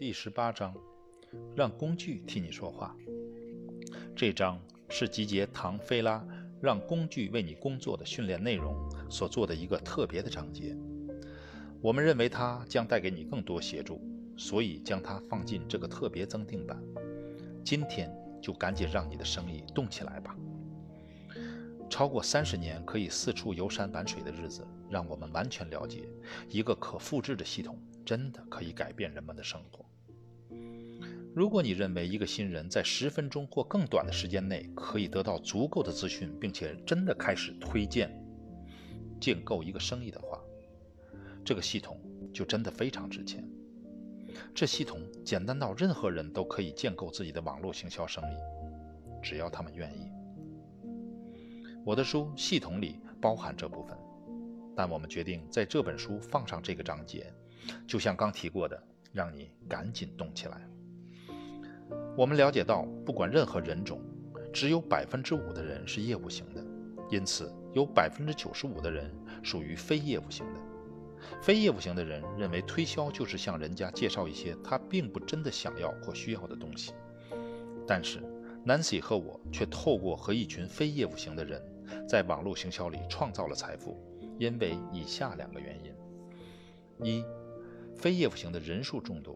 第十八章，让工具替你说话。这章是集结唐菲拉让工具为你工作的训练内容所做的一个特别的章节。我们认为它将带给你更多协助，所以将它放进这个特别增订版。今天就赶紧让你的生意动起来吧！超过三十年可以四处游山玩水的日子，让我们完全了解，一个可复制的系统真的可以改变人们的生活。如果你认为一个新人在十分钟或更短的时间内可以得到足够的资讯，并且真的开始推荐、建构一个生意的话，这个系统就真的非常值钱。这系统简单到任何人都可以建构自己的网络行销生意，只要他们愿意。我的书系统里包含这部分，但我们决定在这本书放上这个章节，就像刚提过的，让你赶紧动起来。我们了解到，不管任何人种，只有百分之五的人是业务型的，因此有百分之九十五的人属于非业务型的。非业务型的人认为推销就是向人家介绍一些他并不真的想要或需要的东西。但是，Nancy 和我却透过和一群非业务型的人在网络行销里创造了财富，因为以下两个原因：一，非业务型的人数众多；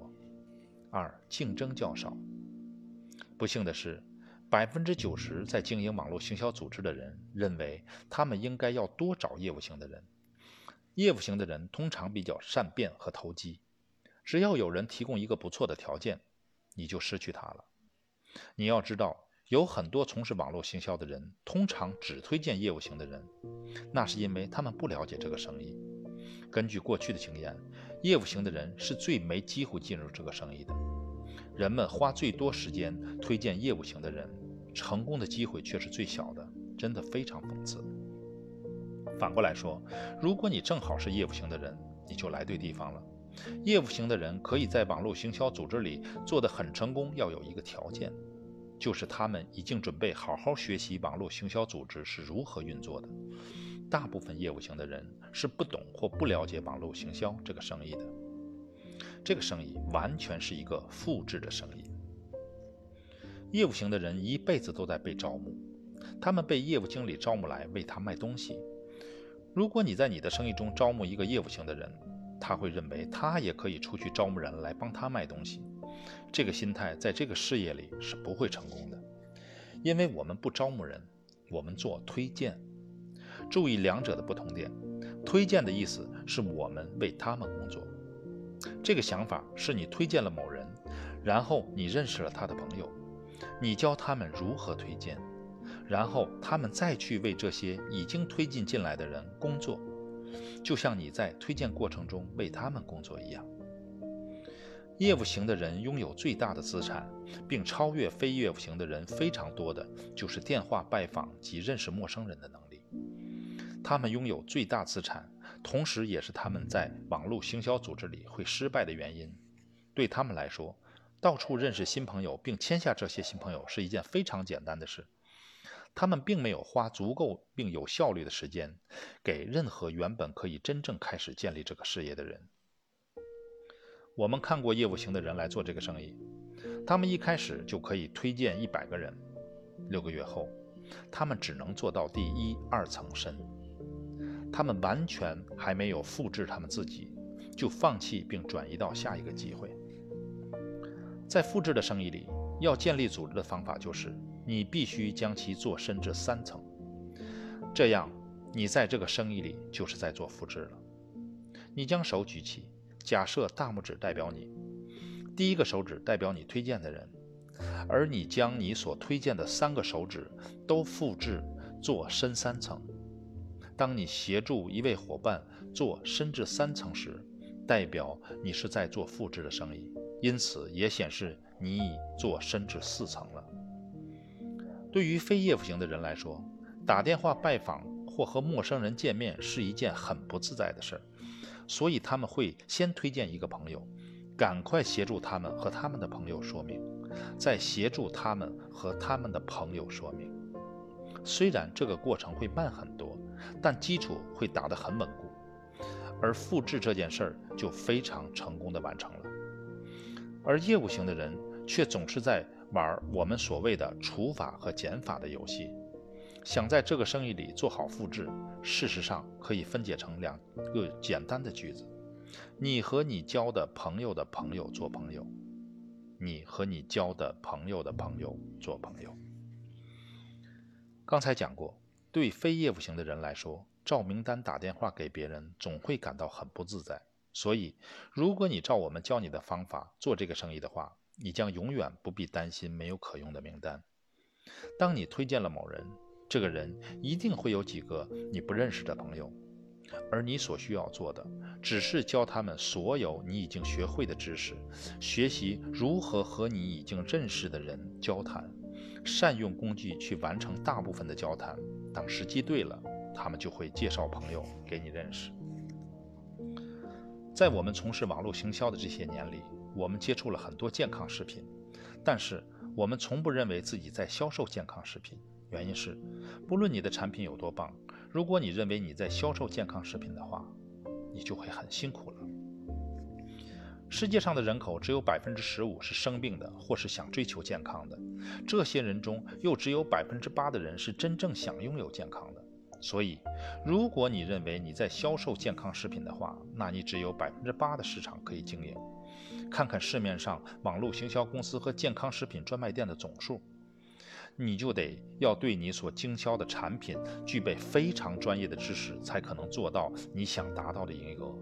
二，竞争较少。不幸的是，百分之九十在经营网络行销组织的人认为，他们应该要多找业务型的人。业务型的人通常比较善变和投机，只要有人提供一个不错的条件，你就失去他了。你要知道，有很多从事网络行销的人通常只推荐业务型的人，那是因为他们不了解这个生意。根据过去的经验，业务型的人是最没机会进入这个生意的。人们花最多时间推荐业务型的人，成功的机会却是最小的，真的非常讽刺。反过来说，如果你正好是业务型的人，你就来对地方了。业务型的人可以在网络行销组织里做得很成功，要有一个条件，就是他们已经准备好好学习网络行销组织是如何运作的。大部分业务型的人是不懂或不了解网络行销这个生意的。这个生意完全是一个复制的生意。业务型的人一辈子都在被招募，他们被业务经理招募来为他卖东西。如果你在你的生意中招募一个业务型的人，他会认为他也可以出去招募人来帮他卖东西。这个心态在这个事业里是不会成功的，因为我们不招募人，我们做推荐。注意两者的不同点：推荐的意思是我们为他们工作。这个想法是你推荐了某人，然后你认识了他的朋友，你教他们如何推荐，然后他们再去为这些已经推进进来的人工作，就像你在推荐过程中为他们工作一样。业务型的人拥有最大的资产，并超越非业务型的人非常多的就是电话拜访及认识陌生人的能力。他们拥有最大资产。同时，也是他们在网络行销组织里会失败的原因。对他们来说，到处认识新朋友并签下这些新朋友是一件非常简单的事。他们并没有花足够并有效率的时间给任何原本可以真正开始建立这个事业的人。我们看过业务型的人来做这个生意，他们一开始就可以推荐一百个人。六个月后，他们只能做到第一二层深。他们完全还没有复制他们自己，就放弃并转移到下一个机会。在复制的生意里，要建立组织的方法就是，你必须将其做深至三层，这样你在这个生意里就是在做复制了。你将手举起，假设大拇指代表你，第一个手指代表你推荐的人，而你将你所推荐的三个手指都复制做深三层。当你协助一位伙伴做深至三层时，代表你是在做复制的生意，因此也显示你已做深至四层了。对于非业务型的人来说，打电话拜访或和陌生人见面是一件很不自在的事儿，所以他们会先推荐一个朋友，赶快协助他们和他们的朋友说明，再协助他们和他们的朋友说明。虽然这个过程会慢很多。但基础会打得很稳固，而复制这件事儿就非常成功的完成了。而业务型的人却总是在玩我们所谓的除法和减法的游戏，想在这个生意里做好复制。事实上，可以分解成两个简单的句子：你和你交的朋友的朋友做朋友，你和你交的朋友的朋友做朋友。刚才讲过，对非业务型的人来说，照名单打电话给别人，总会感到很不自在。所以，如果你照我们教你的方法做这个生意的话，你将永远不必担心没有可用的名单。当你推荐了某人，这个人一定会有几个你不认识的朋友，而你所需要做的，只是教他们所有你已经学会的知识，学习如何和你已经认识的人交谈。善用工具去完成大部分的交谈，等时机对了，他们就会介绍朋友给你认识。在我们从事网络行销的这些年里，我们接触了很多健康食品，但是我们从不认为自己在销售健康食品。原因是，不论你的产品有多棒，如果你认为你在销售健康食品的话，你就会很辛苦了。世界上的人口只有百分之十五是生病的，或是想追求健康的。这些人中，又只有百分之八的人是真正想拥有健康的。所以，如果你认为你在销售健康食品的话，那你只有百分之八的市场可以经营。看看市面上网络行销公司和健康食品专卖店的总数，你就得要对你所经销的产品具备非常专业的知识，才可能做到你想达到的营业额。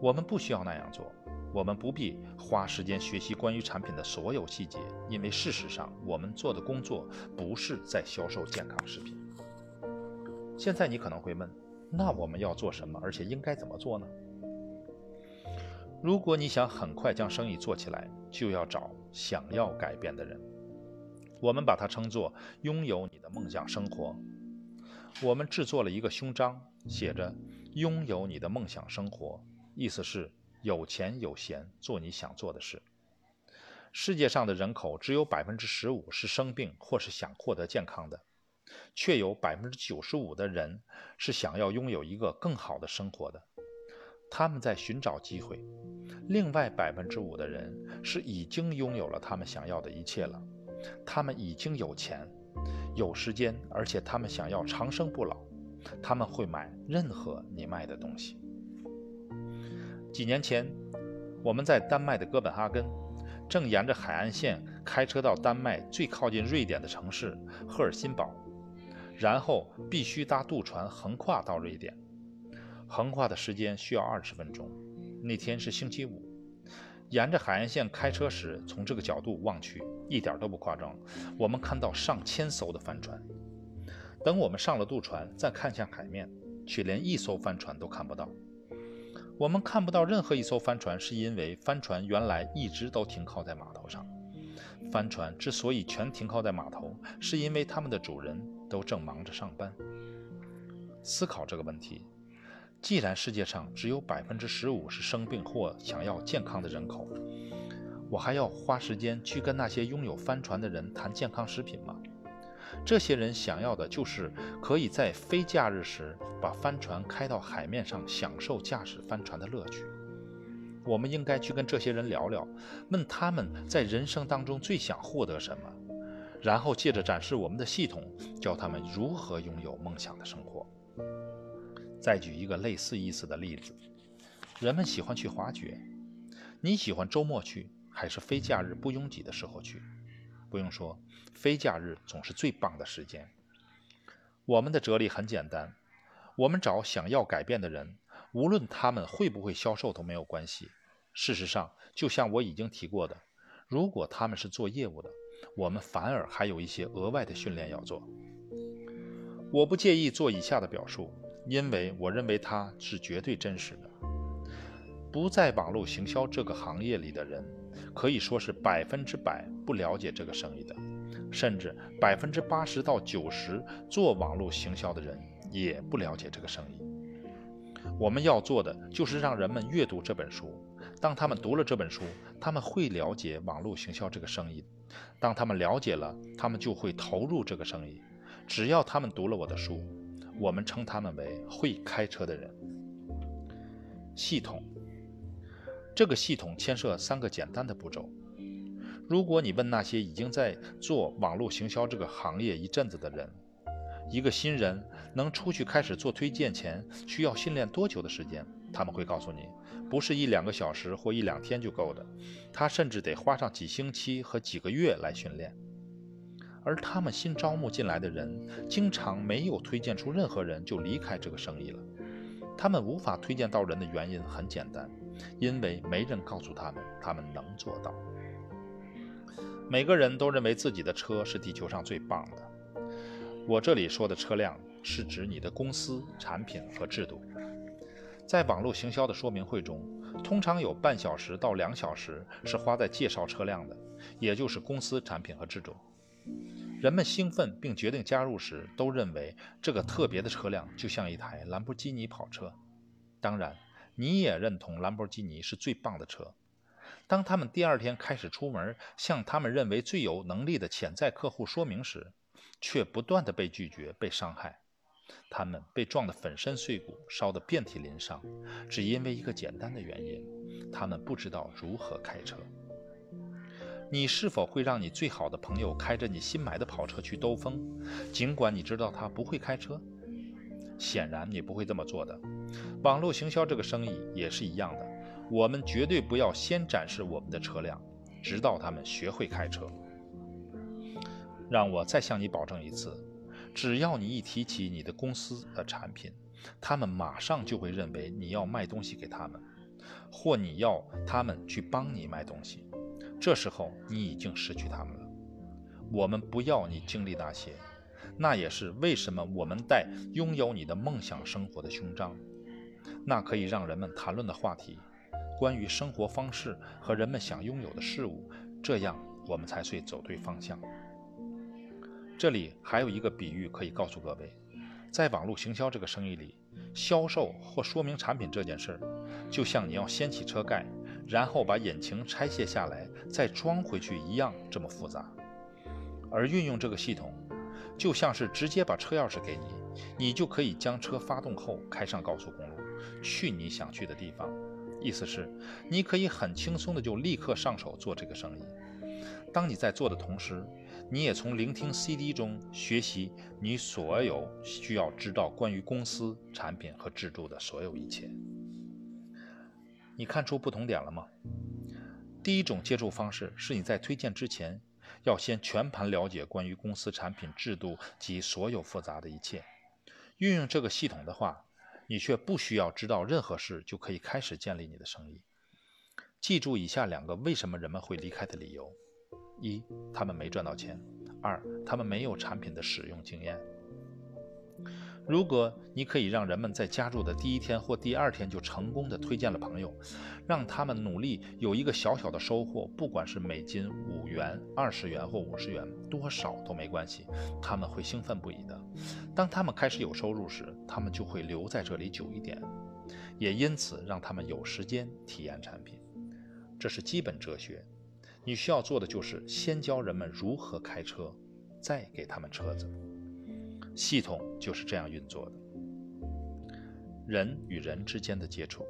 我们不需要那样做。我们不必花时间学习关于产品的所有细节，因为事实上，我们做的工作不是在销售健康食品。现在你可能会问：那我们要做什么？而且应该怎么做呢？如果你想很快将生意做起来，就要找想要改变的人。我们把它称作“拥有你的梦想生活”。我们制作了一个胸章，写着“拥有你的梦想生活”，意思是。有钱有闲，做你想做的事。世界上的人口只有百分之十五是生病或是想获得健康的，却有百分之九十五的人是想要拥有一个更好的生活的。他们在寻找机会。另外百分之五的人是已经拥有了他们想要的一切了。他们已经有钱、有时间，而且他们想要长生不老。他们会买任何你卖的东西。几年前，我们在丹麦的哥本哈根，正沿着海岸线开车到丹麦最靠近瑞典的城市赫尔辛堡，然后必须搭渡船横跨到瑞典。横跨的时间需要二十分钟。那天是星期五，沿着海岸线开车时，从这个角度望去，一点都不夸张，我们看到上千艘的帆船。等我们上了渡船，再看向海面，却连一艘帆船都看不到。我们看不到任何一艘帆船，是因为帆船原来一直都停靠在码头上。帆船之所以全停靠在码头，是因为他们的主人都正忙着上班。思考这个问题：既然世界上只有百分之十五是生病或想要健康的人口，我还要花时间去跟那些拥有帆船的人谈健康食品吗？这些人想要的就是可以在非假日时把帆船开到海面上，享受驾驶帆船的乐趣。我们应该去跟这些人聊聊，问他们在人生当中最想获得什么，然后借着展示我们的系统，教他们如何拥有梦想的生活。再举一个类似意思的例子：人们喜欢去滑雪，你喜欢周末去，还是非假日不拥挤的时候去？不用说，非假日总是最棒的时间。我们的哲理很简单，我们找想要改变的人，无论他们会不会销售都没有关系。事实上，就像我已经提过的，如果他们是做业务的，我们反而还有一些额外的训练要做。我不介意做以下的表述，因为我认为它是绝对真实的。不在网络行销这个行业里的人。可以说是百分之百不了解这个生意的，甚至百分之八十到九十做网络行销的人也不了解这个生意。我们要做的就是让人们阅读这本书。当他们读了这本书，他们会了解网络行销这个生意。当他们了解了，他们就会投入这个生意。只要他们读了我的书，我们称他们为会开车的人。系统。这个系统牵涉三个简单的步骤。如果你问那些已经在做网络行销这个行业一阵子的人，一个新人能出去开始做推荐前需要训练多久的时间？他们会告诉你，不是一两个小时或一两天就够的，他甚至得花上几星期和几个月来训练。而他们新招募进来的人，经常没有推荐出任何人就离开这个生意了。他们无法推荐到人的原因很简单，因为没人告诉他们他们能做到。每个人都认为自己的车是地球上最棒的。我这里说的车辆是指你的公司、产品和制度。在网络行销的说明会中，通常有半小时到两小时是花在介绍车辆的，也就是公司、产品和制度。人们兴奋并决定加入时，都认为这个特别的车辆就像一台兰博基尼跑车。当然，你也认同兰博基尼是最棒的车。当他们第二天开始出门，向他们认为最有能力的潜在客户说明时，却不断地被拒绝、被伤害。他们被撞得粉身碎骨，烧得遍体鳞伤，只因为一个简单的原因：他们不知道如何开车。你是否会让你最好的朋友开着你新买的跑车去兜风，尽管你知道他不会开车？显然你不会这么做的。网络行销这个生意也是一样的，我们绝对不要先展示我们的车辆，直到他们学会开车。让我再向你保证一次，只要你一提起你的公司的产品，他们马上就会认为你要卖东西给他们，或你要他们去帮你卖东西。这时候你已经失去他们了。我们不要你经历那些，那也是为什么我们带拥有你的梦想生活的胸章，那可以让人们谈论的话题，关于生活方式和人们想拥有的事物，这样我们才会走对方向。这里还有一个比喻可以告诉各位，在网络行销这个生意里，销售或说明产品这件事儿，就像你要掀起车盖。然后把引擎拆卸下来，再装回去一样这么复杂。而运用这个系统，就像是直接把车钥匙给你，你就可以将车发动后开上高速公路，去你想去的地方。意思是，你可以很轻松的就立刻上手做这个生意。当你在做的同时，你也从聆听 CD 中学习你所有需要知道关于公司、产品和制度的所有一切。你看出不同点了吗？第一种接触方式是你在推荐之前，要先全盘了解关于公司产品制度及所有复杂的一切。运用这个系统的话，你却不需要知道任何事就可以开始建立你的生意。记住以下两个为什么人们会离开的理由：一，他们没赚到钱；二，他们没有产品的使用经验。如果你可以让人们在加入的第一天或第二天就成功的推荐了朋友，让他们努力有一个小小的收获，不管是美金五元、二十元或五十元，多少都没关系，他们会兴奋不已的。当他们开始有收入时，他们就会留在这里久一点，也因此让他们有时间体验产品。这是基本哲学。你需要做的就是先教人们如何开车，再给他们车子。系统就是这样运作的。人与人之间的接触，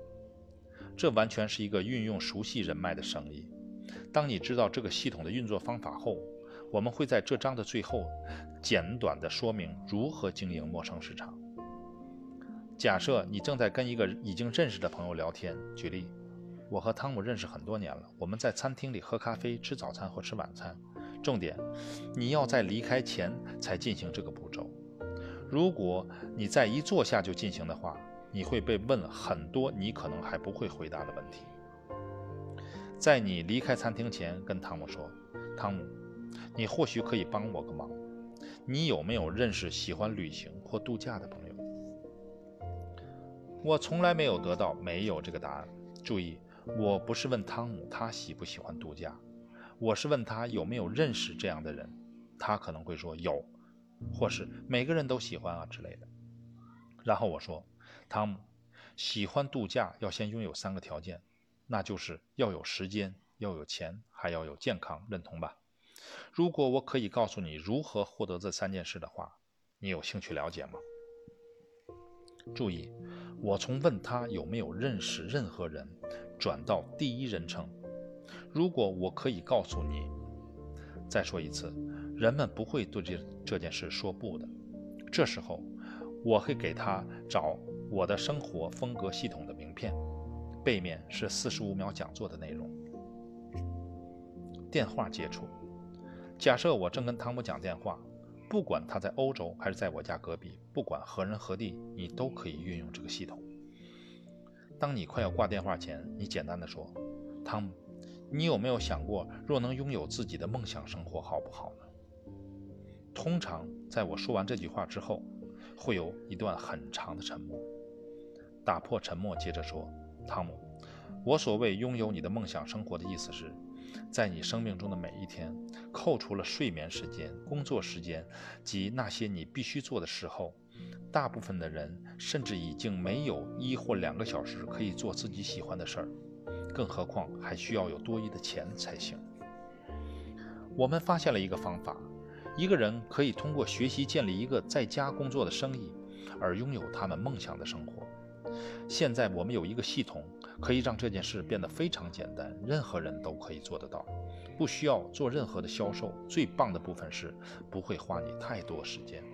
这完全是一个运用熟悉人脉的生意。当你知道这个系统的运作方法后，我们会在这章的最后简短的说明如何经营陌生市场。假设你正在跟一个已经认识的朋友聊天，举例，我和汤姆认识很多年了，我们在餐厅里喝咖啡、吃早餐或吃晚餐。重点，你要在离开前才进行这个步骤。如果你在一坐下就进行的话，你会被问很多你可能还不会回答的问题。在你离开餐厅前，跟汤姆说：“汤姆，你或许可以帮我个忙。你有没有认识喜欢旅行或度假的朋友？”我从来没有得到“没有”这个答案。注意，我不是问汤姆他喜不喜欢度假，我是问他有没有认识这样的人。他可能会说有。或是每个人都喜欢啊之类的。然后我说：“汤姆，喜欢度假要先拥有三个条件，那就是要有时间，要有钱，还要有健康，认同吧？如果我可以告诉你如何获得这三件事的话，你有兴趣了解吗？”注意，我从问他有没有认识任何人，转到第一人称。如果我可以告诉你，再说一次，人们不会对这这件事说不的。这时候，我会给他找我的生活风格系统的名片，背面是四十五秒讲座的内容。电话接触，假设我正跟汤姆讲电话，不管他在欧洲还是在我家隔壁，不管何人何地，你都可以运用这个系统。当你快要挂电话前，你简单的说：“汤姆。”你有没有想过，若能拥有自己的梦想生活，好不好呢？通常在我说完这句话之后，会有一段很长的沉默。打破沉默，接着说：“汤姆，我所谓拥有你的梦想生活的意思是，在你生命中的每一天，扣除了睡眠时间、工作时间及那些你必须做的时候，大部分的人甚至已经没有一或两个小时可以做自己喜欢的事儿。”更何况还需要有多余的钱才行。我们发现了一个方法：一个人可以通过学习建立一个在家工作的生意，而拥有他们梦想的生活。现在我们有一个系统，可以让这件事变得非常简单，任何人都可以做得到，不需要做任何的销售。最棒的部分是不会花你太多时间。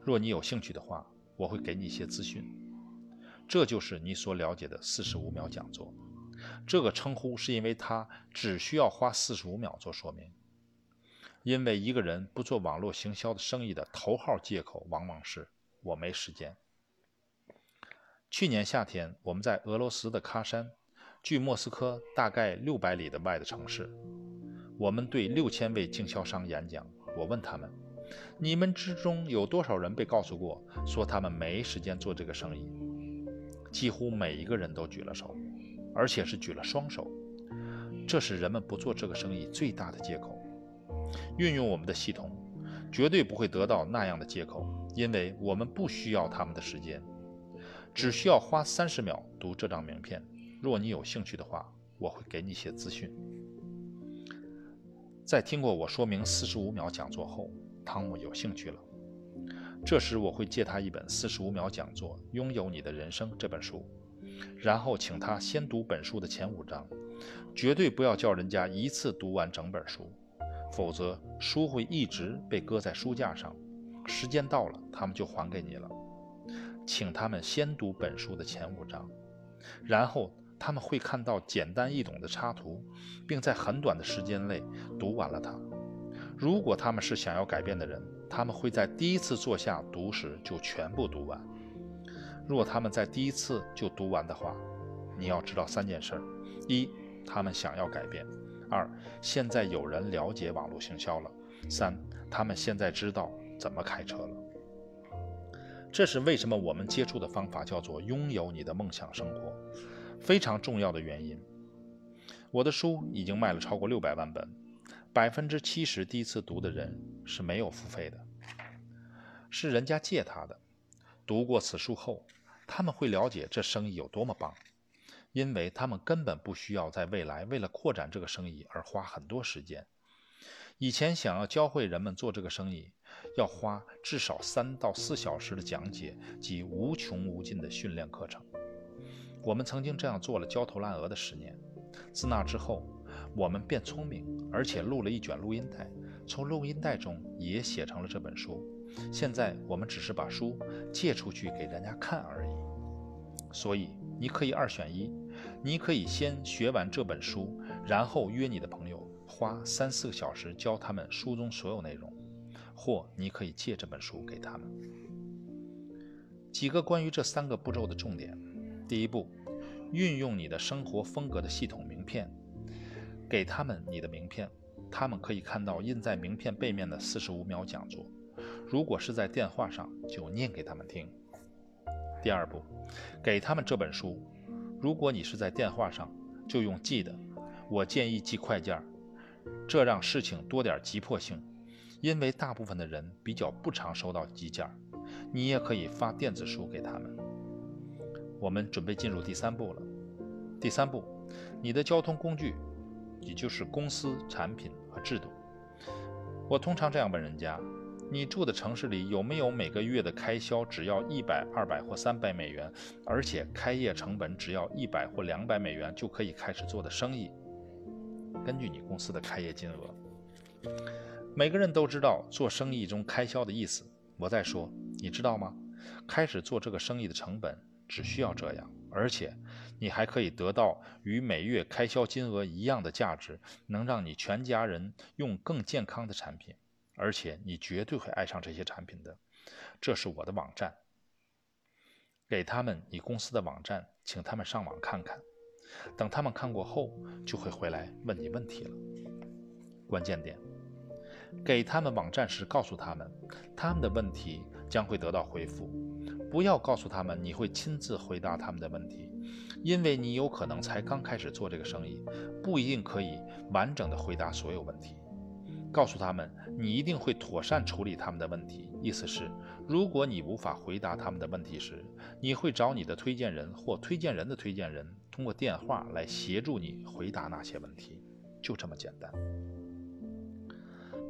若你有兴趣的话，我会给你一些资讯。这就是你所了解的四十五秒讲座。这个称呼是因为它只需要花四十五秒做说明。因为一个人不做网络行销的生意的头号借口，往往是我没时间。去年夏天，我们在俄罗斯的喀山，距莫斯科大概六百里的外的城市，我们对六千位经销商演讲。我问他们：“你们之中有多少人被告诉过，说他们没时间做这个生意？”几乎每一个人都举了手。而且是举了双手，这是人们不做这个生意最大的借口。运用我们的系统，绝对不会得到那样的借口，因为我们不需要他们的时间，只需要花三十秒读这张名片。若你有兴趣的话，我会给你一些资讯。在听过我说明四十五秒讲座后，汤姆有兴趣了。这时我会借他一本《四十五秒讲座：拥有你的人生》这本书。然后请他先读本书的前五章，绝对不要叫人家一次读完整本书，否则书会一直被搁在书架上，时间到了他们就还给你了。请他们先读本书的前五章，然后他们会看到简单易懂的插图，并在很短的时间内读完了它。如果他们是想要改变的人，他们会在第一次坐下读时就全部读完。若他们在第一次就读完的话，你要知道三件事：一，他们想要改变；二，现在有人了解网络行销了；三，他们现在知道怎么开车了。这是为什么我们接触的方法叫做拥有你的梦想生活，非常重要的原因。我的书已经卖了超过六百万本，百分之七十第一次读的人是没有付费的，是人家借他的。读过此书后。他们会了解这生意有多么棒，因为他们根本不需要在未来为了扩展这个生意而花很多时间。以前想要教会人们做这个生意，要花至少三到四小时的讲解及无穷无尽的训练课程。我们曾经这样做了焦头烂额的十年。自那之后，我们变聪明，而且录了一卷录音带，从录音带中也写成了这本书。现在我们只是把书借出去给人家看而已。所以你可以二选一，你可以先学完这本书，然后约你的朋友花三四个小时教他们书中所有内容，或你可以借这本书给他们。几个关于这三个步骤的重点：第一步，运用你的生活风格的系统名片，给他们你的名片，他们可以看到印在名片背面的四十五秒讲座。如果是在电话上，就念给他们听。第二步，给他们这本书。如果你是在电话上，就用寄的。我建议寄快件，这让事情多点急迫性，因为大部分的人比较不常收到急件。你也可以发电子书给他们。我们准备进入第三步了。第三步，你的交通工具，也就是公司、产品和制度。我通常这样问人家：你住的城市里有没有每个月的开销只要一百、二百或三百美元，而且开业成本只要一百或两百美元就可以开始做的生意？根据你公司的开业金额，每个人都知道做生意中开销的意思。我在说，你知道吗？开始做这个生意的成本只需要这样，而且你还可以得到与每月开销金额一样的价值，能让你全家人用更健康的产品。而且你绝对会爱上这些产品的。这是我的网站，给他们你公司的网站，请他们上网看看。等他们看过后，就会回来问你问题了。关键点，给他们网站时告诉他们，他们的问题将会得到回复。不要告诉他们你会亲自回答他们的问题，因为你有可能才刚开始做这个生意，不一定可以完整的回答所有问题。告诉他们，你一定会妥善处理他们的问题。意思是，如果你无法回答他们的问题时，你会找你的推荐人或推荐人的推荐人，通过电话来协助你回答那些问题。就这么简单。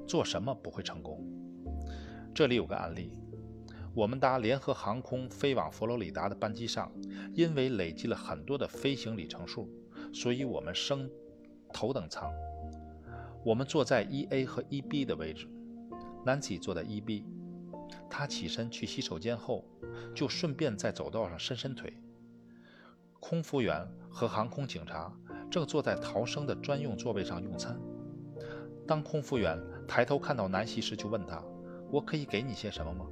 做什么不会成功？这里有个案例：我们搭联合航空飞往佛罗里达的班机上，因为累积了很多的飞行里程数，所以我们升头等舱。我们坐在一 A 和一 B 的位置，Nancy 坐在一 B。她起身去洗手间后，就顺便在走道上伸伸腿。空服员和航空警察正坐在逃生的专用座位上用餐。当空服员抬头看到南希时，就问他：“我可以给你些什么吗？”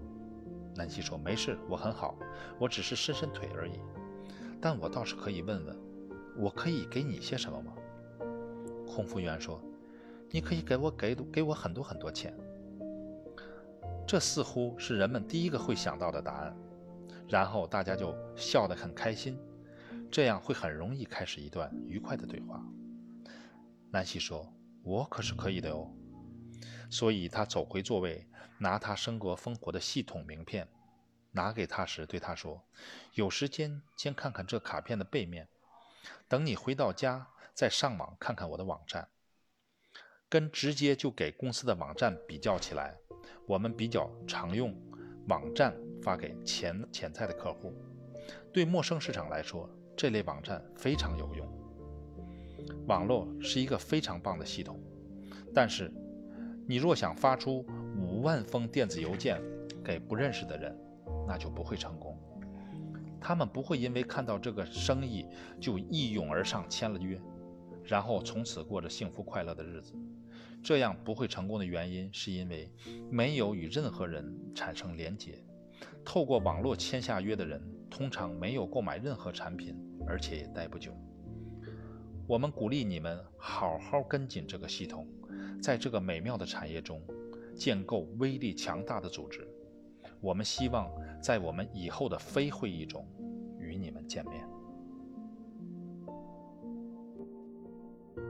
南希说：“没事，我很好，我只是伸伸腿而已。但我倒是可以问问，我可以给你些什么吗？”空服员说。你可以给我给给我很多很多钱，这似乎是人们第一个会想到的答案，然后大家就笑得很开心，这样会很容易开始一段愉快的对话。南希说：“我可是可以的哦。”所以他走回座位，拿他生活烽火的系统名片，拿给他时对他说：“有时间先看看这卡片的背面，等你回到家再上网看看我的网站。”跟直接就给公司的网站比较起来，我们比较常用网站发给潜潜在的客户。对陌生市场来说，这类网站非常有用。网络是一个非常棒的系统，但是你若想发出五万封电子邮件给不认识的人，那就不会成功。他们不会因为看到这个生意就一涌而上签了约。然后从此过着幸福快乐的日子，这样不会成功的原因是因为没有与任何人产生连结。透过网络签下约的人，通常没有购买任何产品，而且也待不久。我们鼓励你们好好跟紧这个系统，在这个美妙的产业中建构威力强大的组织。我们希望在我们以后的非会议中与你们见面。